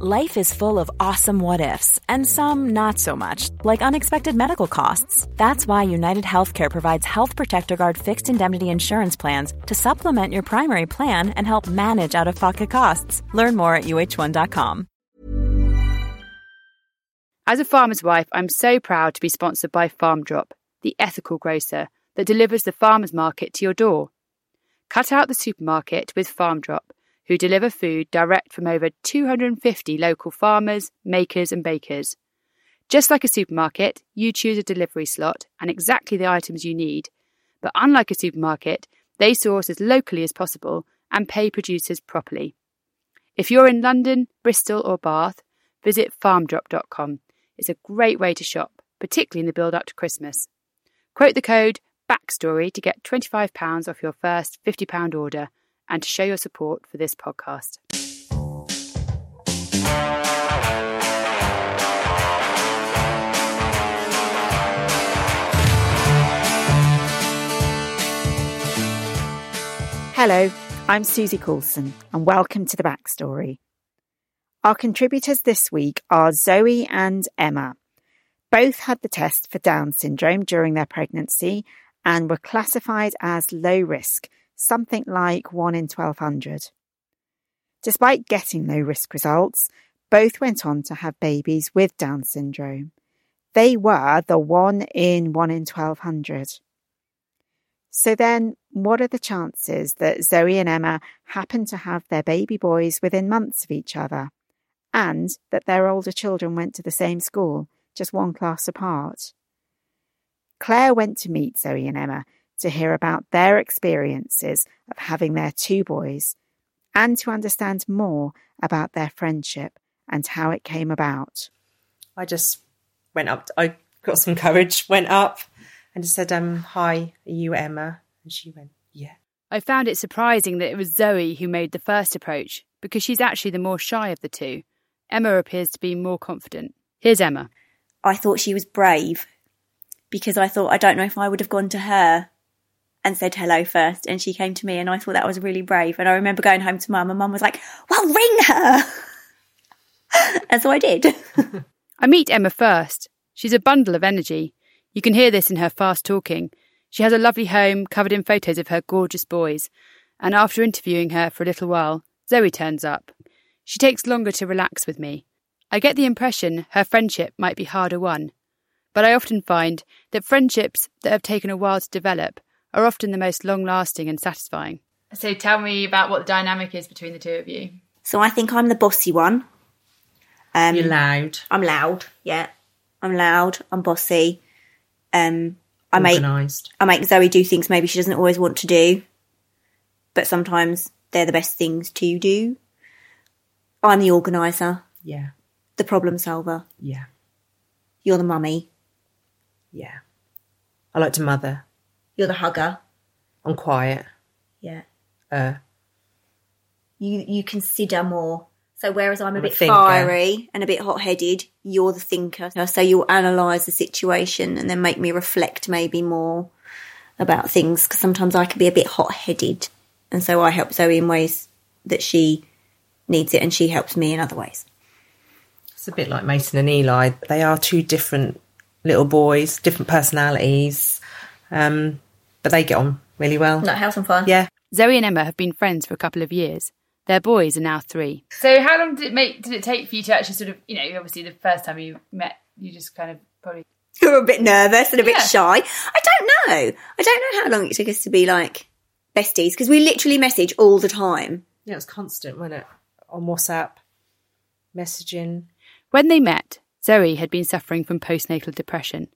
Life is full of awesome what ifs, and some not so much, like unexpected medical costs. That's why United Healthcare provides Health Protector Guard fixed indemnity insurance plans to supplement your primary plan and help manage out of pocket costs. Learn more at uh1.com. As a farmer's wife, I'm so proud to be sponsored by Farmdrop, the ethical grocer that delivers the farmer's market to your door. Cut out the supermarket with Farmdrop who deliver food direct from over 250 local farmers, makers, and bakers. Just like a supermarket, you choose a delivery slot and exactly the items you need. But unlike a supermarket, they source as locally as possible and pay producers properly. If you're in London, Bristol, or Bath, visit farmdrop.com. It's a great way to shop, particularly in the build up to Christmas. Quote the code BACKSTORY to get £25 off your first £50 order and to show your support for this podcast. Hello, I'm Susie Coulson, and welcome to the backstory. Our contributors this week are Zoe and Emma. Both had the test for Down syndrome during their pregnancy and were classified as low risk something like 1 in 1200. Despite getting low risk results, both went on to have babies with Down syndrome. They were the 1 in 1 in 1200. So then, what are the chances that Zoe and Emma happen to have their baby boys within months of each other? And that their older children went to the same school, just one class apart? Claire went to meet Zoe and Emma to hear about their experiences of having their two boys and to understand more about their friendship and how it came about. I just went up, I got some courage, went up and just said, um, Hi, are you Emma? And she went, Yeah. I found it surprising that it was Zoe who made the first approach because she's actually the more shy of the two. Emma appears to be more confident. Here's Emma. I thought she was brave because I thought I don't know if I would have gone to her and said hello first. And she came to me, and I thought that was really brave. And I remember going home to mum, and mum was like, Well, ring her. and so I did. I meet Emma first. She's a bundle of energy. You can hear this in her fast talking. She has a lovely home covered in photos of her gorgeous boys. And after interviewing her for a little while, Zoe turns up. She takes longer to relax with me. I get the impression her friendship might be harder won. But I often find that friendships that have taken a while to develop are often the most long lasting and satisfying. So tell me about what the dynamic is between the two of you. So I think I'm the bossy one. Um, You're loud. I'm loud, yeah. I'm loud, I'm bossy. Um, I Organised. make I make Zoe do things maybe she doesn't always want to do, but sometimes they're the best things to do. I'm the organizer, Yeah. the problem solver. Yeah. You're the mummy. Yeah. I like to mother. You're the hugger. I'm quiet. Yeah. Uh, You you consider more. So whereas I'm a I'm a bit thinker. fiery and a bit hot headed, you're the thinker. So you'll analyse the situation and then make me reflect maybe more about things because sometimes I can be a bit hot headed, and so I help Zoe in ways that she needs it, and she helps me in other ways. it's a bit like Mason and Eli. They are two different little boys, different personalities, um, but they get on really well. Like house and fun. Yeah. Zoe and Emma have been friends for a couple of years. Their boys are now three. So how long did it make did it take for you to actually sort of you know obviously the first time you met you just kind of probably You're a bit nervous and a bit Yeah. shy. I don't know. I don't know how long it took us to be like besties because we literally message all the time. Yeah, it was constant, wasn't it? On WhatsApp, messaging. When they met, Zoe had been suffering from postnatal depression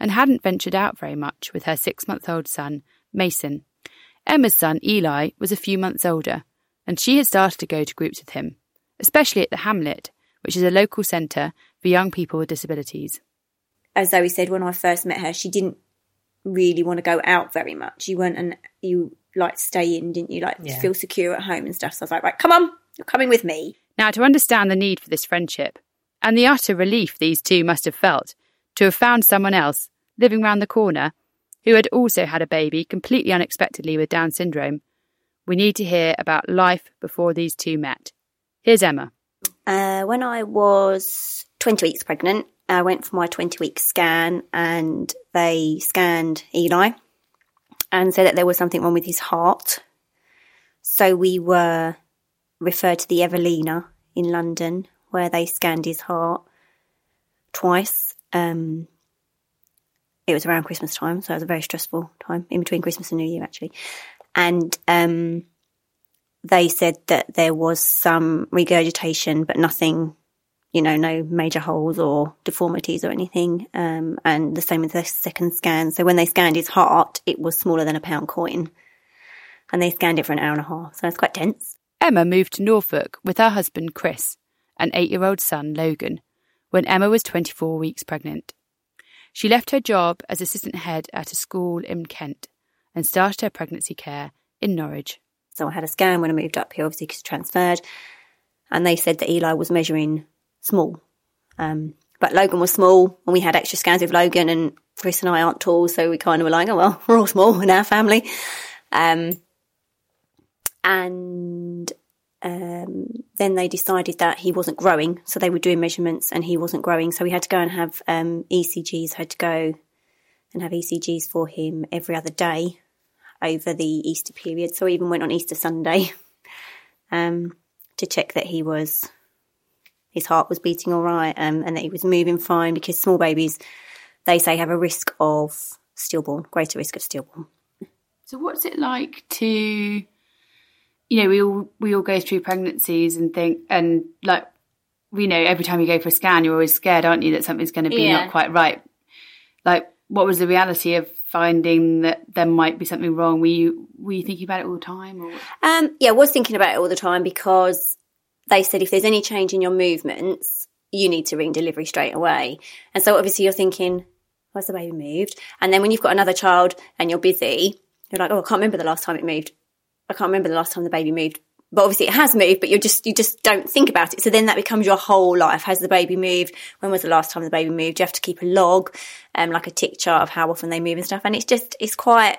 and hadn't ventured out very much with her six month old son, Mason. Emma's son, Eli, was a few months older, and she had started to go to groups with him, especially at the Hamlet, which is a local centre for young people with disabilities. As Zoe said when I first met her, she didn't really want to go out very much. You weren't an you like to stay in, didn't you? Like Yeah. feel secure at home and stuff. So I was like, right, come on, you're coming with me. Now, to understand the need for this friendship and the utter relief these two must have felt to have found someone else living round the corner who had also had a baby completely unexpectedly with Down syndrome, we need to hear about life before these two met. Here's Emma. Uh, when I was 20 weeks pregnant, I went for my 20 week scan and they scanned Eli and said that there was something wrong with his heart. So we were referred to the Evelina in London where they scanned his heart twice. Um, it was around Christmas time, so it was a very stressful time in between Christmas and New Year actually. And um, they said that there was some regurgitation, but nothing, you know, no major holes or deformities or anything. Um, and the same with the second scan. So when they scanned his heart, it was smaller than a pound coin. And they scanned it for an hour and a half. So it's quite tense. Emma moved to Norfolk with her husband Chris and eight year old son Logan when Emma was 24 weeks pregnant. She left her job as assistant head at a school in Kent and started her pregnancy care in Norwich. So I had a scan when I moved up here, obviously, because transferred. And they said that Eli was measuring small. Um, but Logan was small, and we had extra scans with Logan, and Chris and I aren't tall, so we kind of were like, oh, well, we're all small in our family. Um, and um, then they decided that he wasn't growing, so they were doing measurements, and he wasn't growing. So we had to go and have um, ECGs, had to go and have ECGs for him every other day over the Easter period. So I even went on Easter Sunday um, to check that he was his heart was beating all right um, and that he was moving fine because small babies they say have a risk of stillborn, greater risk of stillborn. So what's it like to you know, we all we all go through pregnancies and think and like you know, every time you go for a scan you're always scared, aren't you, that something's gonna be Yeah. not quite right. Like what was the reality of finding that there might be something wrong? Were you were you thinking about it all the time or Um, yeah, I was thinking about it all the time because they said if there's any change in your movements, you need to ring delivery straight away. And so obviously you're thinking, why's the baby moved? And then when you've got another child and you're busy, you're like, oh, I can't remember the last time it moved. I can't remember the last time the baby moved. But obviously it has moved, but you're just, you just don't think about it. So then that becomes your whole life. Has the baby moved? When was the last time the baby moved? You have to keep a log, um, like a tick chart of how often they move and stuff. And it's just, it's quite,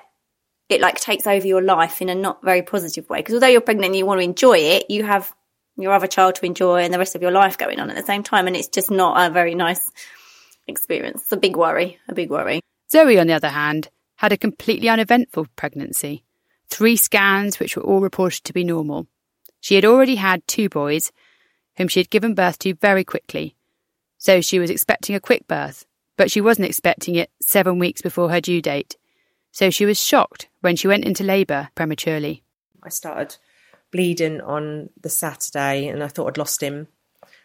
it like takes over your life in a not very positive way. Because although you're pregnant and you want to enjoy it, you have your other child to enjoy and the rest of your life going on at the same time. And it's just not a very nice experience. It's a big worry, a big worry. Zoe, on the other hand, had a completely uneventful pregnancy. Three scans, which were all reported to be normal. She had already had two boys, whom she had given birth to very quickly. So she was expecting a quick birth, but she wasn't expecting it seven weeks before her due date. So she was shocked when she went into labour prematurely. I started bleeding on the Saturday, and I thought I'd lost him,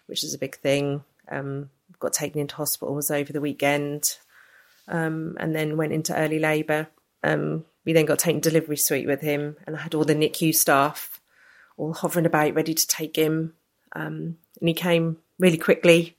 which is a big thing. Um, got taken into hospital was over the weekend, um, and then went into early labour. Um, we then got taken delivery suite with him, and I had all the NICU staff all hovering about, ready to take him. Um, and he came really quickly,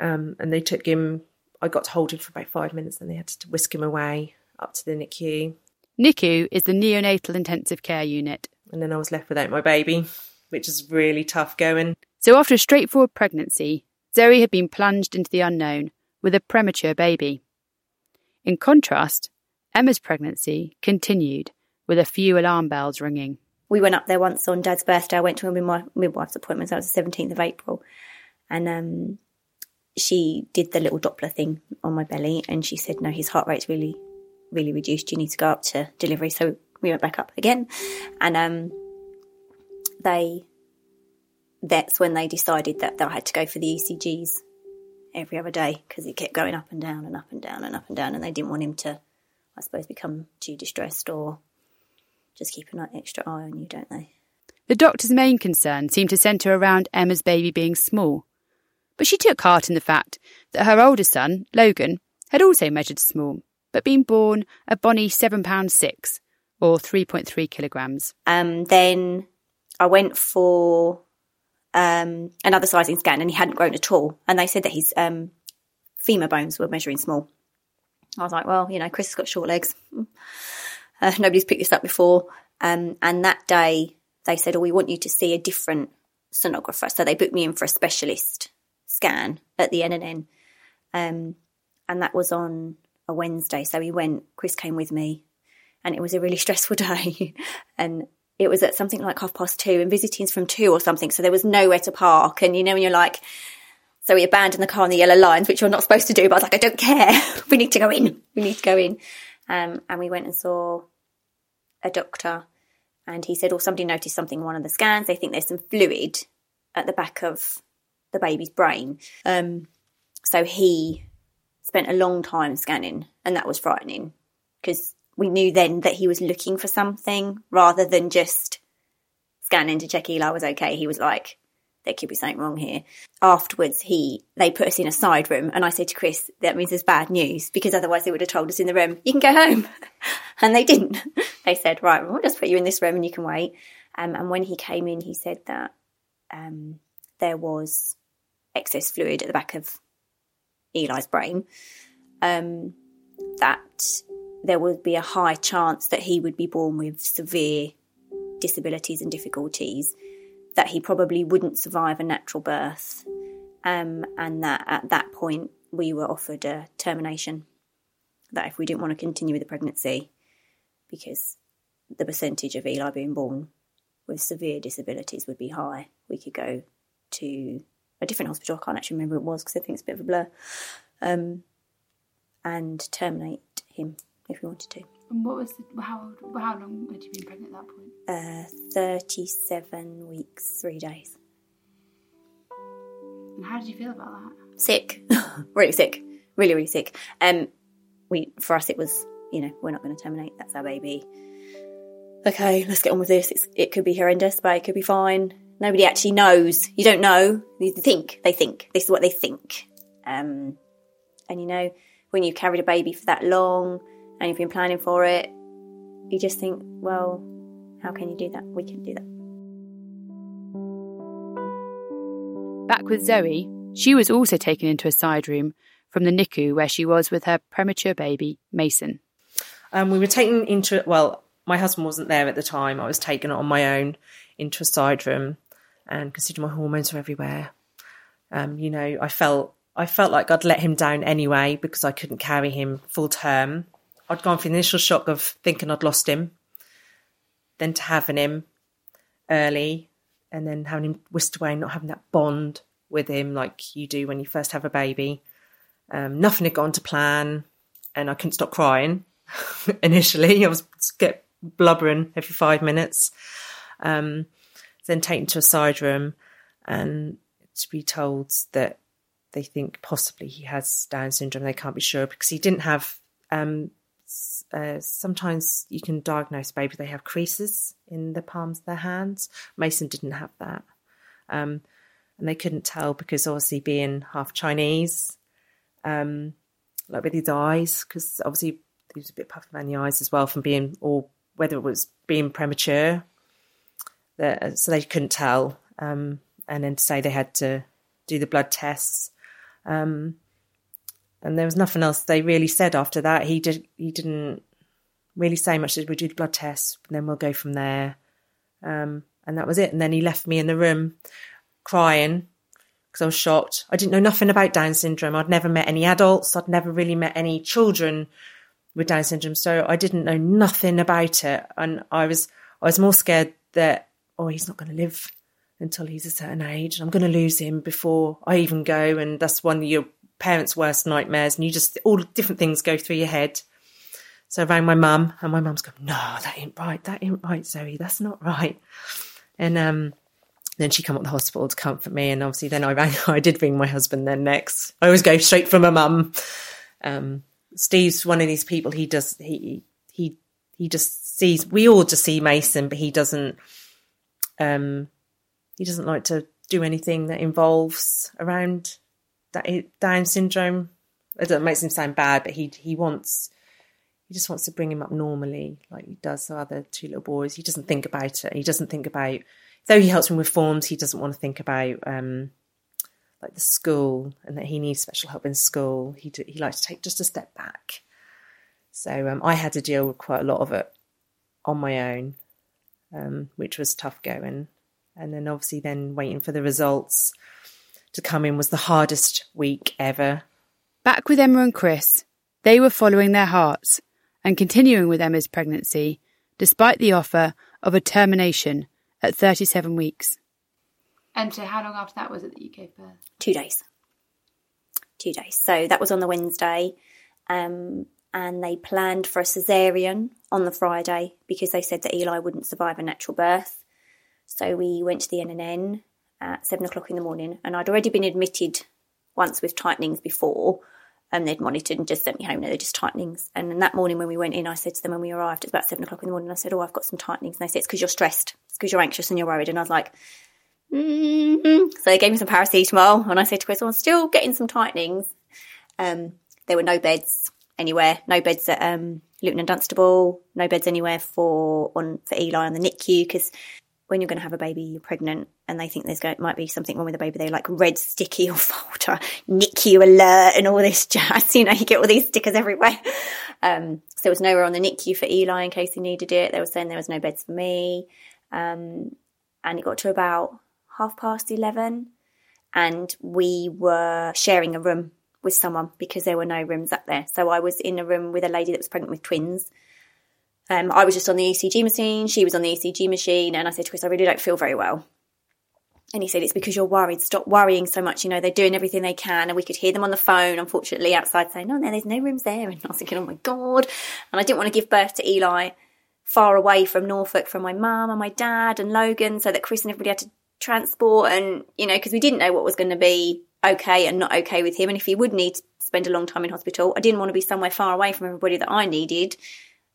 um, and they took him. I got to hold him for about five minutes, and they had to whisk him away up to the NICU. NICU is the neonatal intensive care unit. and then I was left without my baby, which is really tough going. So after a straightforward pregnancy, Zoe had been plunged into the unknown with a premature baby. In contrast, Emma's pregnancy continued with a few alarm bells ringing. We went up there once on Dad's birthday. I went to a midwife, midwife's appointment. So that was the 17th of April. And um, she did the little Doppler thing on my belly and she said, no, his heart rate's really, really reduced. You need to go up to delivery. So we went back up again. And um, they, that's when they decided that I had to go for the ECGs every other day because it kept going up and down and up and down and up and down. And they didn't want him to, I suppose, become too distressed or just keep an extra eye on you, don't they? The doctor's main concern seemed to centre around Emma's baby being small. But she took heart in the fact that her older son, Logan, had also measured small, but been born a bonny seven pounds six, or 3.3 kilograms. Um, then I went for um, another sizing scan and he hadn't grown at all. And they said that his um, femur bones were measuring small. I was like, well, you know, Chris has got short legs. Uh, nobody's picked this up before. Um, and that day they said, oh, we want you to see a different sonographer. So they booked me in for a specialist scan at the N&N. Um, and that was on a Wednesday. So we went, Chris came with me, and it was a really stressful day. and it was at something like half past two, and visiting's from two or something. So there was nowhere to park. And you know, when you're like, so we abandoned the car on the yellow lines, which you're not supposed to do, but I was like, I don't care. we need to go in. We need to go in. Um, and we went and saw a doctor, and he said, Oh, somebody noticed something in one of the scans. They think there's some fluid at the back of the baby's brain. Um, so he spent a long time scanning, and that was frightening because we knew then that he was looking for something rather than just scanning to check Eli was okay. He was like, there could be something wrong here. Afterwards, he they put us in a side room, and I said to Chris, that means there's bad news because otherwise they would have told us in the room, you can go home, and they didn't. they said, right, we'll just put you in this room and you can wait. Um, and when he came in, he said that um, there was excess fluid at the back of Eli's brain, um, that there would be a high chance that he would be born with severe disabilities and difficulties, that he probably wouldn't survive a natural birth, um, and that at that point we were offered a termination. That if we didn't want to continue with the pregnancy, because the percentage of Eli being born with severe disabilities would be high, we could go to a different hospital. I can't actually remember it was because I think it's a bit of a blur. Um, and terminate him if we wanted to. And what was the, how how long had you been pregnant at that point? Uh, thirty-seven weeks, three days. And how did you feel about that? Sick, really sick, really really sick. Um, we for us it was you know we're not going to terminate. That's our baby. Okay, let's get on with this. It's, it could be horrendous, but it could be fine. Nobody actually knows. You don't know. You think. They think. This is what they think. Um, and you know, when you've carried a baby for that long and you've been planning for it, you just think, well, how can you do that? We can do that. Back with Zoe, she was also taken into a side room from the NICU where she was with her premature baby, Mason. Um, we were taken into, well, my husband wasn't there at the time. I was taken on my own into a side room and considering my hormones were everywhere. Um, you know, I felt I felt like I'd let him down anyway because I couldn't carry him full term. I'd gone for the initial shock of thinking I'd lost him, then to having him early, and then having him whisked away, and not having that bond with him like you do when you first have a baby. Um, nothing had gone to plan, and I couldn't stop crying. Initially, I was get blubbering every five minutes. Um, then taken to a side room and to be told that they think possibly he has Down syndrome. They can't be sure because he didn't have. Um, uh, sometimes you can diagnose baby they have creases in the palms of their hands. Mason didn't have that, um, and they couldn't tell because obviously being half Chinese, um, like with his eyes, because obviously he was a bit puffy around the eyes as well from being or whether it was being premature that, so they couldn't tell. Um, and then to say they had to do the blood tests. Um, and there was nothing else they really said after that. He did. He didn't really say much. Did we do the blood tests? And then we'll go from there. Um, and that was it. And then he left me in the room crying because I was shocked. I didn't know nothing about Down syndrome. I'd never met any adults. I'd never really met any children with Down syndrome, so I didn't know nothing about it. And I was I was more scared that oh, he's not going to live until he's a certain age. I'm going to lose him before I even go. And that's one of your parents' worst nightmares. And you just, all different things go through your head. So I rang my mum, and my mum's going, No, that ain't right. That ain't right, Zoe. That's not right. And um, then she come up the hospital to comfort me. And obviously, then I rang, I did ring my husband then next. I always go straight from my mum. Um, Steve's one of these people, he does, he, he, he just sees, we all just see Mason, but he doesn't, um, he doesn't like to do anything that involves around Down syndrome. It makes him sound bad, but he he wants he just wants to bring him up normally, like he does the other two little boys. He doesn't think about it. He doesn't think about though he helps him with forms, he doesn't want to think about um, like the school and that he needs special help in school. He do, he likes to take just a step back. So um, I had to deal with quite a lot of it on my own, um, which was tough going. And then obviously then waiting for the results to come in was the hardest week ever. Back with Emma and Chris, they were following their hearts and continuing with Emma's pregnancy despite the offer of a termination at 37 weeks. And so, how long after that was it that you gave birth? Two days. Two days. So that was on the Wednesday. Um, and they planned for a cesarean on the Friday because they said that Eli wouldn't survive a natural birth. So we went to the N&N at seven o'clock in the morning, and I'd already been admitted once with tightenings before, and they'd monitored and just sent me home. No, they're just tightenings. And that morning when we went in, I said to them when we arrived, it's about seven o'clock in the morning. I said, "Oh, I've got some tightenings," and they said, "It's because you're stressed. It's because you're anxious and you're worried." And I was like, mm-hmm. "So they gave me some paracetamol," and I said to Chris, "I'm still getting some tightenings." Um, there were no beds anywhere, no beds at um, Luton and Dunstable, no beds anywhere for on for Eli on the NICU because when you're going to have a baby, you're pregnant, and they think there's going might be something wrong with the baby. They like red sticky or folder, NICU alert, and all this jazz. You know, you get all these stickers everywhere. Um, so there was nowhere on the NICU for Eli in case he needed it. They were saying there was no beds for me, um, and it got to about half past eleven, and we were sharing a room with someone because there were no rooms up there. So I was in a room with a lady that was pregnant with twins um, I was just on the ECG machine, she was on the ECG machine, and I said to Chris, I really don't feel very well. And he said, It's because you're worried. Stop worrying so much. You know, they're doing everything they can. And we could hear them on the phone, unfortunately, outside saying, No, no, there's no rooms there. And I was thinking, Oh my God. And I didn't want to give birth to Eli far away from Norfolk from my mum and my dad and Logan so that Chris and everybody had to transport. And, you know, because we didn't know what was going to be okay and not okay with him. And if he would need to spend a long time in hospital, I didn't want to be somewhere far away from everybody that I needed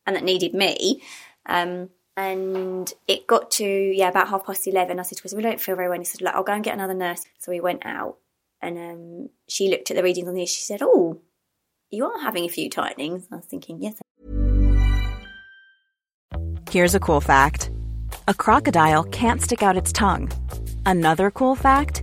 and that needed me. Um, and it got to, yeah, about half past 11. I said to we don't feel very well. And he said, look, I'll go and get another nurse. So we went out and um, she looked at the readings on the, she said, oh, you are having a few tightenings. I was thinking, yes. Here's a cool fact. A crocodile can't stick out its tongue. Another cool fact,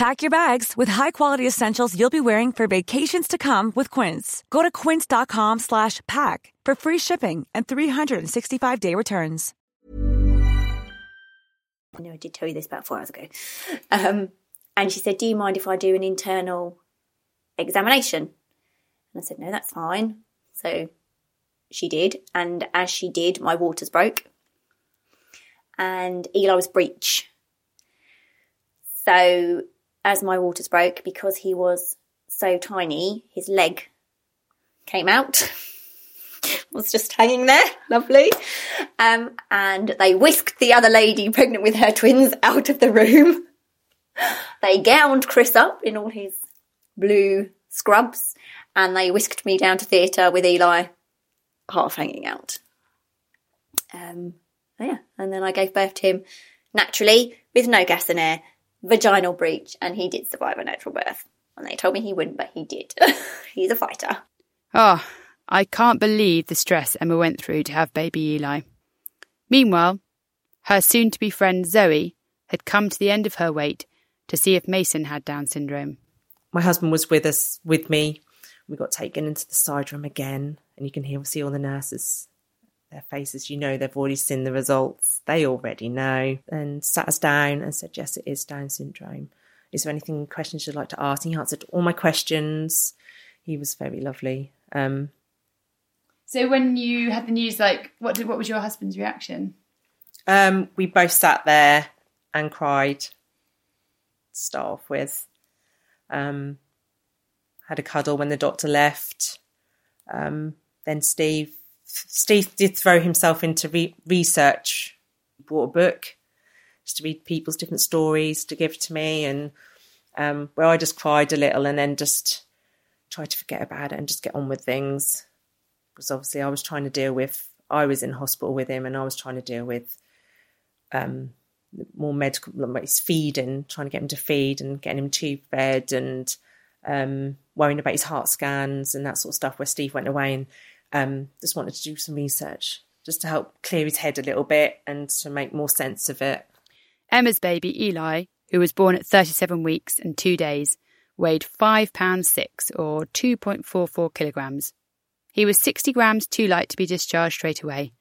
Pack your bags with high-quality essentials you'll be wearing for vacations to come with Quince. Go to quince.com slash pack for free shipping and 365-day returns. I know I did tell you this about four hours ago. Um, and she said, do you mind if I do an internal examination? And I said, no, that's fine. So she did. And as she did, my waters broke. And Eli was breech. So as my waters broke, because he was so tiny, his leg came out. was just hanging there, lovely. Um, and they whisked the other lady pregnant with her twins out of the room. they gowned Chris up in all his blue scrubs and they whisked me down to theatre with Eli half hanging out. Um, yeah, and then I gave birth to him naturally with no gas and air vaginal breech and he did survive a natural birth. And they told me he wouldn't, but he did. He's a fighter. Oh, I can't believe the stress Emma went through to have baby Eli. Meanwhile, Her soon to be friend Zoe had come to the end of her wait to see if Mason had Down syndrome. My husband was with us, with me. We got taken into the side room again, and you can hear, see all the nurses, their faces. You know, they've already seen the results. They already know. And sat us down and said, Yes, it is Down syndrome. Is there anything, questions you'd like to ask? And he answered all my questions. He was very lovely. Um, so when you had the news, like, what did what was your husband's reaction? Um, we both sat there and cried. To start off with, um, had a cuddle when the doctor left. Um, then Steve, Steve did throw himself into re- research. Bought a book just to read people's different stories to give to me, and um, where I just cried a little and then just tried to forget about it and just get on with things because obviously I was trying to deal with. I was in hospital with him, and I was trying to deal with um, more medical, like his feeding, trying to get him to feed and getting him tube fed, and um, worrying about his heart scans and that sort of stuff. Where Steve went away and um, just wanted to do some research, just to help clear his head a little bit and to make more sense of it. Emma's baby Eli, who was born at 37 weeks and two days, weighed five pounds six or 2.44 kilograms. He was 60 grams too light to be discharged straight away,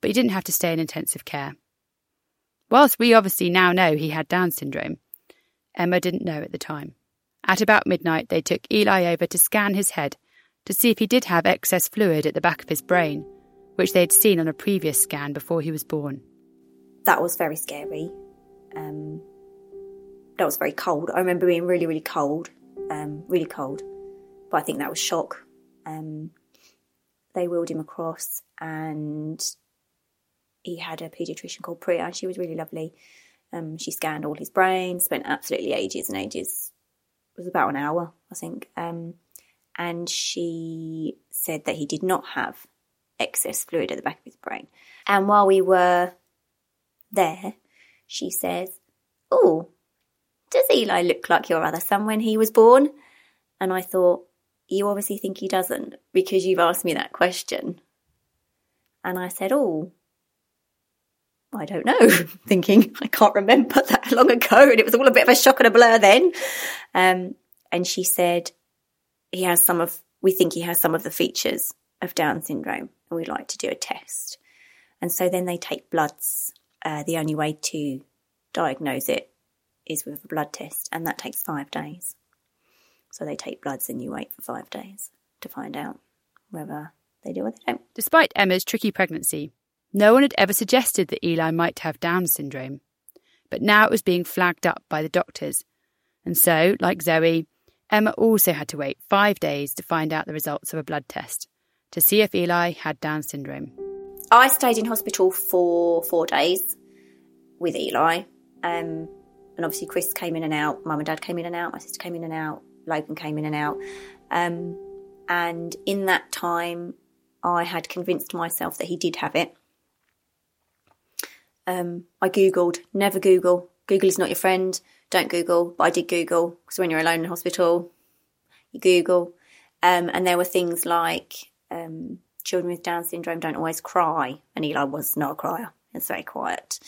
but he didn't have to stay in intensive care. Whilst we obviously now know he had Down syndrome, Emma didn't know at the time. At about midnight, they took Eli over to scan his head to see if he did have excess fluid at the back of his brain, which they had seen on a previous scan before he was born. That was very scary. Um, that was very cold. I remember being really, really cold, um, really cold. But I think that was shock. Um, they wheeled him across and he had a paediatrician called Priya. And she was really lovely. Um, she scanned all his brain, spent absolutely ages and ages. It was about an hour, I think. Um, and she said that he did not have excess fluid at the back of his brain. And while we were there, she says, Oh, does Eli look like your other son when he was born? And I thought, you obviously think he doesn't because you've asked me that question. And I said, Oh, I don't know, thinking I can't remember that long ago. And it was all a bit of a shock and a blur then. Um, and she said, He has some of, we think he has some of the features of Down syndrome and we'd like to do a test. And so then they take bloods. Uh, the only way to diagnose it is with a blood test, and that takes five days. So they take bloods and you wait for five days to find out whether they do or they don't. Despite Emma's tricky pregnancy, no one had ever suggested that Eli might have Down syndrome. But now it was being flagged up by the doctors. And so, like Zoe, Emma also had to wait five days to find out the results of a blood test to see if Eli had Down syndrome. I stayed in hospital for four days with Eli. Um, and obviously, Chris came in and out, mum and dad came in and out, my sister came in and out, Logan came in and out. Um, and in that time, I had convinced myself that he did have it. Um, I Googled, never Google. Google is not your friend. Don't Google. But I did Google because when you're alone in hospital, you Google. Um, and there were things like um, children with Down syndrome don't always cry. And Eli was not a crier. It's very quiet.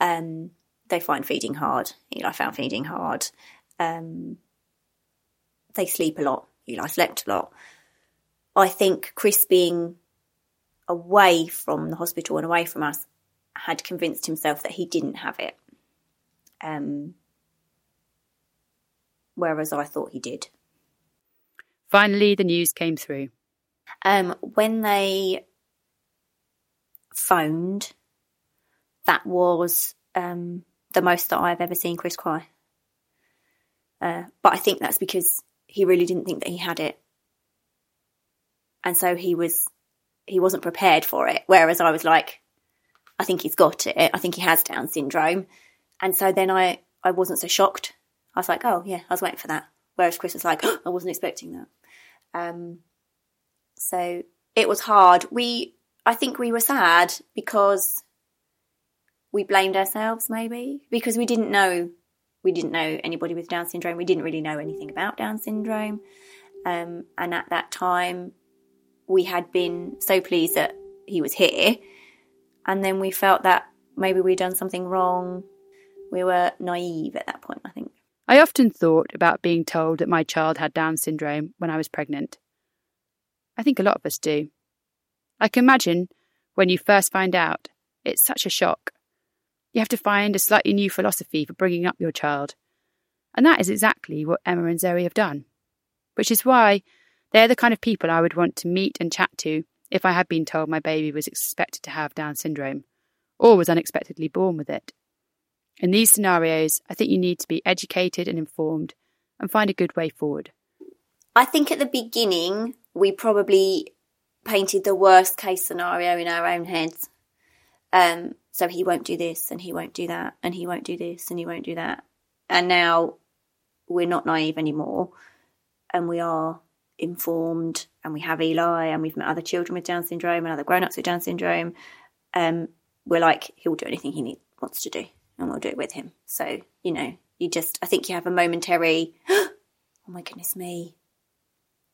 Um, they find feeding hard. Eli found feeding hard. Um, they sleep a lot. Eli slept a lot. I think Chris being away from the hospital and away from us had convinced himself that he didn't have it. Um, whereas I thought he did. Finally, the news came through. Um, when they phoned, that was um, the most that I've ever seen Chris cry. Uh, but I think that's because he really didn't think that he had it, and so he was he wasn't prepared for it. Whereas I was like, I think he's got it. I think he has Down syndrome, and so then I I wasn't so shocked. I was like, oh yeah, I was waiting for that. Whereas Chris was like, oh, I wasn't expecting that. Um, so it was hard. We I think we were sad because we blamed ourselves maybe because we didn't know we didn't know anybody with Down syndrome. We didn't really know anything about Down syndrome. Um, and at that time, we had been so pleased that he was here. And then we felt that maybe we'd done something wrong. We were naive at that point, I think. I often thought about being told that my child had Down syndrome when I was pregnant. I think a lot of us do. I can imagine when you first find out, it's such a shock. You have to find a slightly new philosophy for bringing up your child. And that is exactly what Emma and Zoe have done. Which is why they're the kind of people I would want to meet and chat to if I had been told my baby was expected to have Down syndrome or was unexpectedly born with it. In these scenarios, I think you need to be educated and informed and find a good way forward. I think at the beginning, we probably painted the worst case scenario in our own heads. Um, so he won't do this and he won't do that and he won't do this and he won't do that. And now we're not naive anymore and we are informed and we have Eli and we've met other children with Down syndrome and other grown ups with Down syndrome. Um, we're like, he'll do anything he wants to do and we'll do it with him. So, you know, you just, I think you have a momentary, oh my goodness me,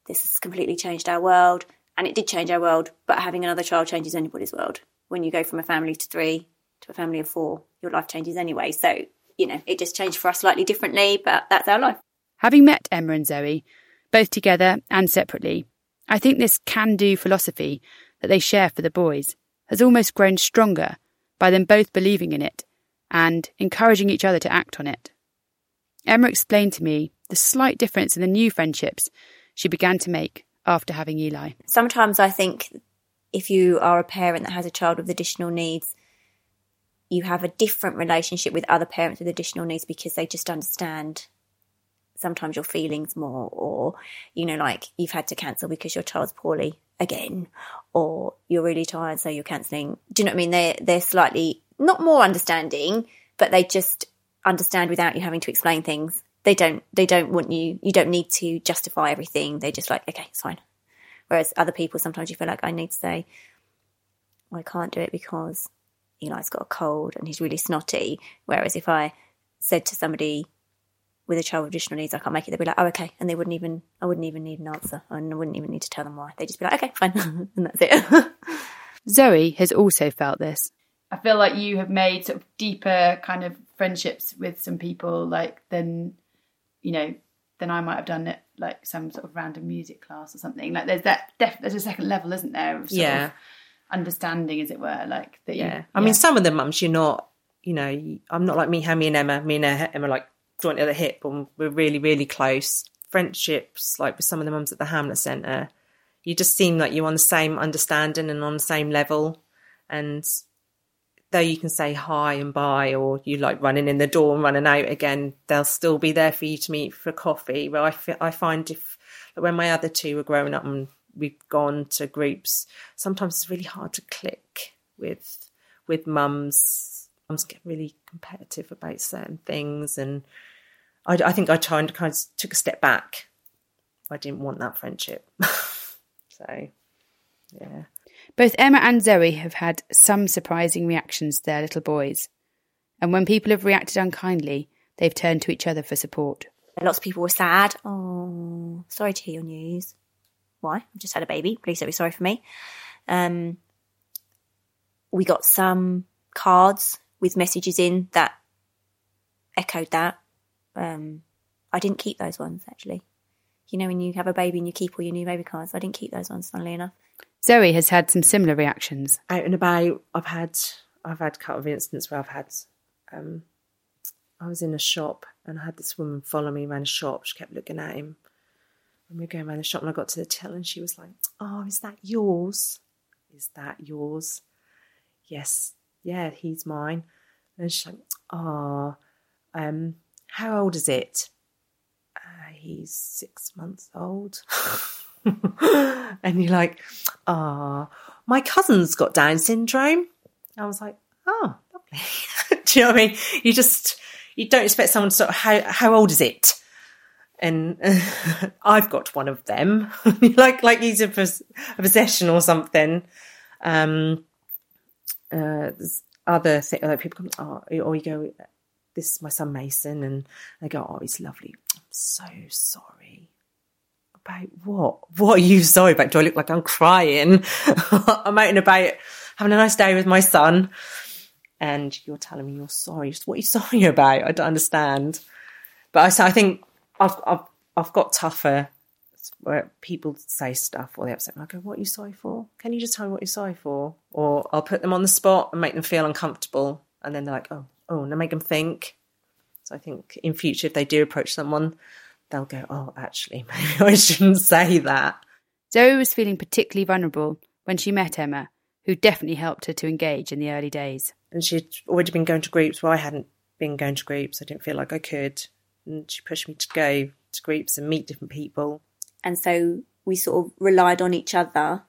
this has completely changed our world. And it did change our world, but having another child changes anybody's world. When you go from a family to three to a family of four, your life changes anyway. So, you know, it just changed for us slightly differently, but that's our life. Having met Emma and Zoe, both together and separately, I think this can do philosophy that they share for the boys has almost grown stronger by them both believing in it and encouraging each other to act on it. Emma explained to me the slight difference in the new friendships she began to make after having Eli. Sometimes I think if you are a parent that has a child with additional needs, you have a different relationship with other parents with additional needs because they just understand sometimes your feelings more or you know like you've had to cancel because your child's poorly again or you're really tired so you're cancelling do you know what i mean they're they're slightly not more understanding but they just understand without you having to explain things. They don't they don't want you you don't need to justify everything. They're just like okay it's fine. Whereas other people sometimes you feel like i need to say well, i can't do it because eli's got a cold and he's really snotty. Whereas if i said to somebody with a child with additional needs i can't make it they'd be like oh okay. And they wouldn't even i wouldn't even need an answer and i wouldn't even need to tell them why. They'd just be like okay fine. And that's it. Zoe has also felt this I feel like you have made sort of deeper kind of friendships with some people like than you know, than I might have done it like some sort of random music class or something. Like there's that def- there's a second level, isn't there? Of yeah. Of understanding, as it were, like that. Yeah. You, I yeah. mean, some of the mums, you're not. You know, I'm not like me, Hammy and Emma. Me and Emma like joint at the hip, and we're really, really close. Friendships, like with some of the mums at the Hamlet Centre, you just seem like you're on the same understanding and on the same level. And though you can say hi and bye or you like running in the door and running out again, they'll still be there for you to meet for coffee. Where I, I find if when my other two were growing up and we've gone to groups, sometimes it's really hard to click with with mums. Mums get really competitive about certain things, and I, I think I tried to kind of took a step back. I didn't want that friendship, so yeah. Both Emma and Zoe have had some surprising reactions to their little boys. And when people have reacted unkindly, they've turned to each other for support. Lots of people were sad. Oh, sorry to hear your news. Why? I've just had a baby. Please don't be sorry for me. Um, we got some cards with messages in that echoed that. Um, I didn't keep those ones actually. You know, when you have a baby and you keep all your new baby cards, I didn't keep those ones, funnily enough. Zoe has had some similar reactions. Out and about, I've had I've had a couple of incidents where I've had um, I was in a shop and I had this woman follow me around the shop. She kept looking at him. And we were going around the shop and I got to the till and she was like, Oh, is that yours? Is that yours? Yes, yeah, he's mine. And she's like, Oh, um, how old is it? Uh, he's six months old. and you're like, ah, oh, my cousin's got Down syndrome. I was like, oh, lovely. Do you know what I mean? You just, you don't expect someone to sort of, how, how old is it? And uh, I've got one of them, like, like he's a, a possession or something. Um, uh, other things, like people come, oh, or you go, this is my son Mason, and they go, oh, he's lovely. I'm so sorry about what? What are you sorry about? Do I look like I'm crying? I'm out and about having a nice day with my son. and you're telling me you're sorry. What are you sorry about? I don't understand. But I I think I've I've I've got tougher where people say stuff or they upset me. I go, "What are you sorry for? Can you just tell me what you're sorry for?" Or I'll put them on the spot and make them feel uncomfortable, and then they're like, "Oh, oh," and I make them think. So I think in future, if they do approach someone, they'll go, "Oh, actually, maybe I shouldn't say that." Zoe was feeling particularly vulnerable when she met Emma, who definitely helped her to engage in the early days. And she'd already been going to groups where I hadn't been going to groups. I didn't feel like I could. And she pushed me to go to groups and meet different people. And so we sort of relied on each other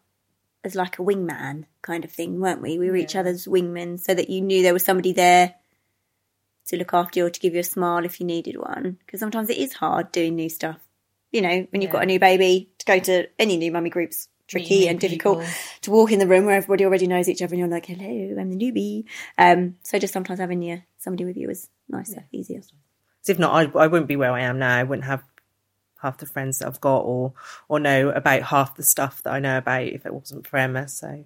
as like a wingman kind of thing, weren't we? We were each other's wingmen so that you knew there was somebody there to look after you or to give you a smile if you needed one. Because sometimes it is hard doing new stuff. You know, when you've got a new baby, to go to any new mummy groups tricky new and difficult people. to walk in the room where everybody already knows each other and you're like, hello, I'm the newbie. Um, so just sometimes having yeah, somebody with you is nicer, easier. 'Cause if not, I, I wouldn't be where I am now. I wouldn't have half the friends that I've got or or know about half the stuff that I know about if it wasn't for Emma. So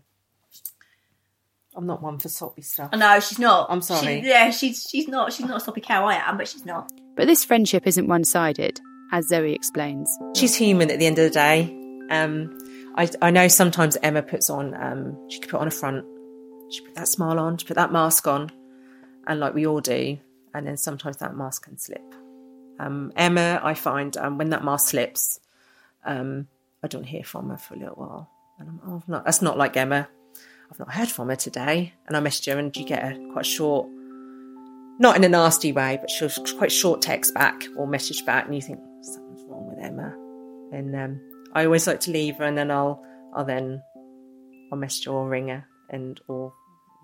I'm not one for soppy stuff. No, she's not. I'm sorry. She, yeah, she's she's not. She's not a soppy cow. I am, but she's not. But this friendship isn't one sided, as Zoe explains. She's human at the end of the day. Um, I, I know sometimes Emma puts on, um, she could put on a front, she put that smile on, she put that mask on, and like we all do, and then sometimes that mask can slip. Um, Emma, I find um, when that mask slips, um, I don't hear from her for a little while, and I'm, oh, not, that's not like Emma. I've not heard from her today, and I messaged her, and you get a quite short, not in a nasty way, but she'll quite short text back or message back, and you think something's wrong with Emma, and um, I always like to leave her, and then I'll I'll then I'll message her or ring her, and or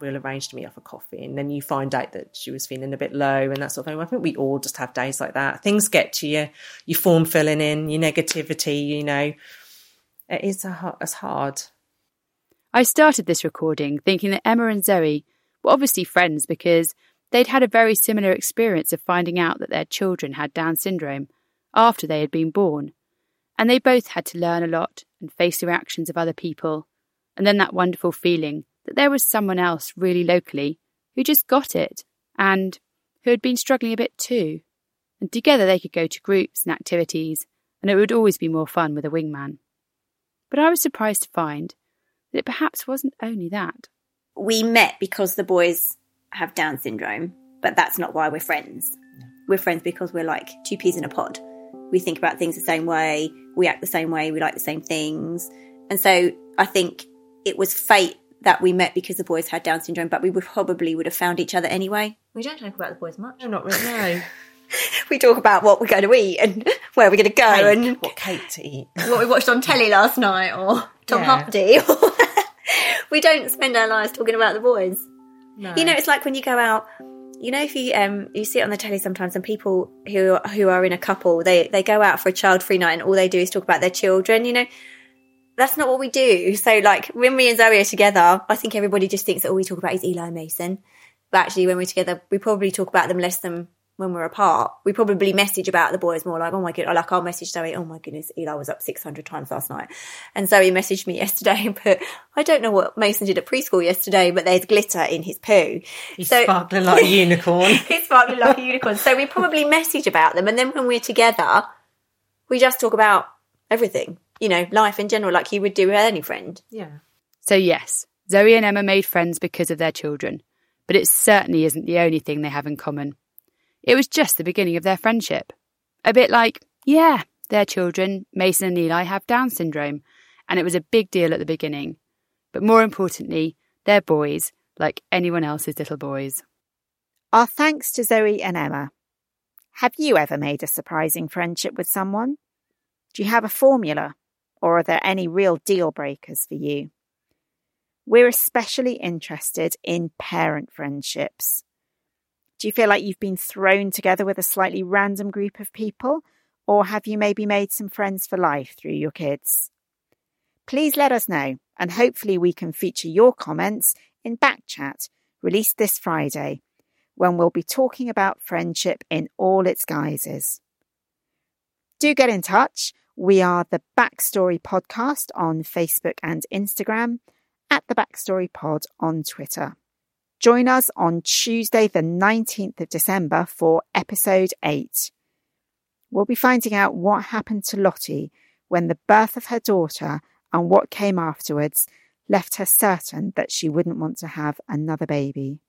we'll arrange to meet up for coffee, and then you find out that she was feeling a bit low and that sort of thing. I think we all just have days like that. Things get to you, your form filling in, your negativity. You know, it is a it's hard. I started this recording thinking that Emma and Zoe were obviously friends because they'd had a very similar experience of finding out that their children had Down syndrome after they had been born. And they both had to learn a lot and face the reactions of other people, and then that wonderful feeling that there was someone else really locally who just got it and who had been struggling a bit too. And together they could go to groups and activities, and it would always be more fun with a wingman. But I was surprised to find that it perhaps wasn't only that. We met because the boys have Down syndrome, but that's not why we're friends. We're friends because we're like two peas in a pod. We think about things the same way, we act the same way, we like the same things. And so I think it was fate that we met because the boys had Down syndrome, but we would probably would have found each other anyway. We don't talk about the boys much. No, not really. No, We talk about what we're going to eat and where we're going to go and what cake to eat? what we watched on telly last night or Tom Yeah. Hardy. we don't spend our lives talking about the boys. No. You know, it's like when you go out. You know, if you um you see it on the telly sometimes, and people who who are in a couple, they they go out for a child free night, and all they do is talk about their children. You know, that's not what we do. So, like when me and Zoe are together, I think everybody just thinks that all we talk about is Eli Mason. But actually, when we're together, we probably talk about them less than when we're apart. We probably message about the boys more, like, oh my god, like I'll message Zoe, oh my goodness, Eli was up six hundred times last night, and Zoe messaged me yesterday and put, I don't know what Mason did at preschool yesterday, but there's glitter in his poo. He's so, sparkling like a unicorn. He's sparkling like a unicorn. So we probably message about them, and then when we're together, we just talk about everything, you know, life in general, like you would do with any friend. yeah. So, yes, Zoe and Emma made friends because of their children, but it certainly isn't the only thing they have in common. It was just the beginning of their friendship. A bit like, yeah, their children, Mason and Eli, have Down syndrome, and it was a big deal at the beginning. But more importantly, they're boys, like anyone else's little boys. Our thanks to Zoe and Emma. Have you ever made a surprising friendship with someone? Do you have a formula, or are there any real deal breakers for you? We're especially interested in parent friendships. Do you feel like you've been thrown together with a slightly random group of people, or have you maybe made some friends for life through your kids? Please let us know, and hopefully we can feature your comments in Backchat, released this Friday, when we'll be talking about friendship in all its guises. Do get in touch. We are the Backstory Podcast on Facebook and Instagram, at the Backstory Pod on Twitter. Join us on Tuesday, the 19th of December for episode 8. We'll be finding out what happened to Lottie when the birth of her daughter and what came afterwards left her certain that she wouldn't want to have another baby.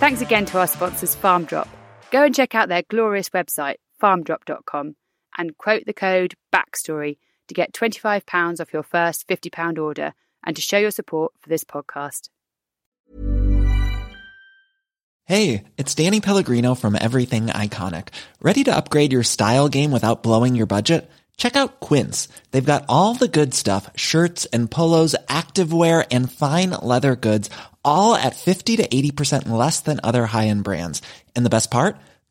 Thanks again to our sponsors, FarmDrop. Go and check out their glorious website, farmdrop.com, and quote the code BACKSTORY to get £25 off your first £50 order and to show your support for this podcast. Hey, it's Danny Pellegrino from Everything Iconic. Ready to upgrade your style game without blowing your budget? Check out Quince. They've got all the good stuff shirts and polos, activewear, and fine leather goods, all at 50 to 80% less than other high end brands. And the best part?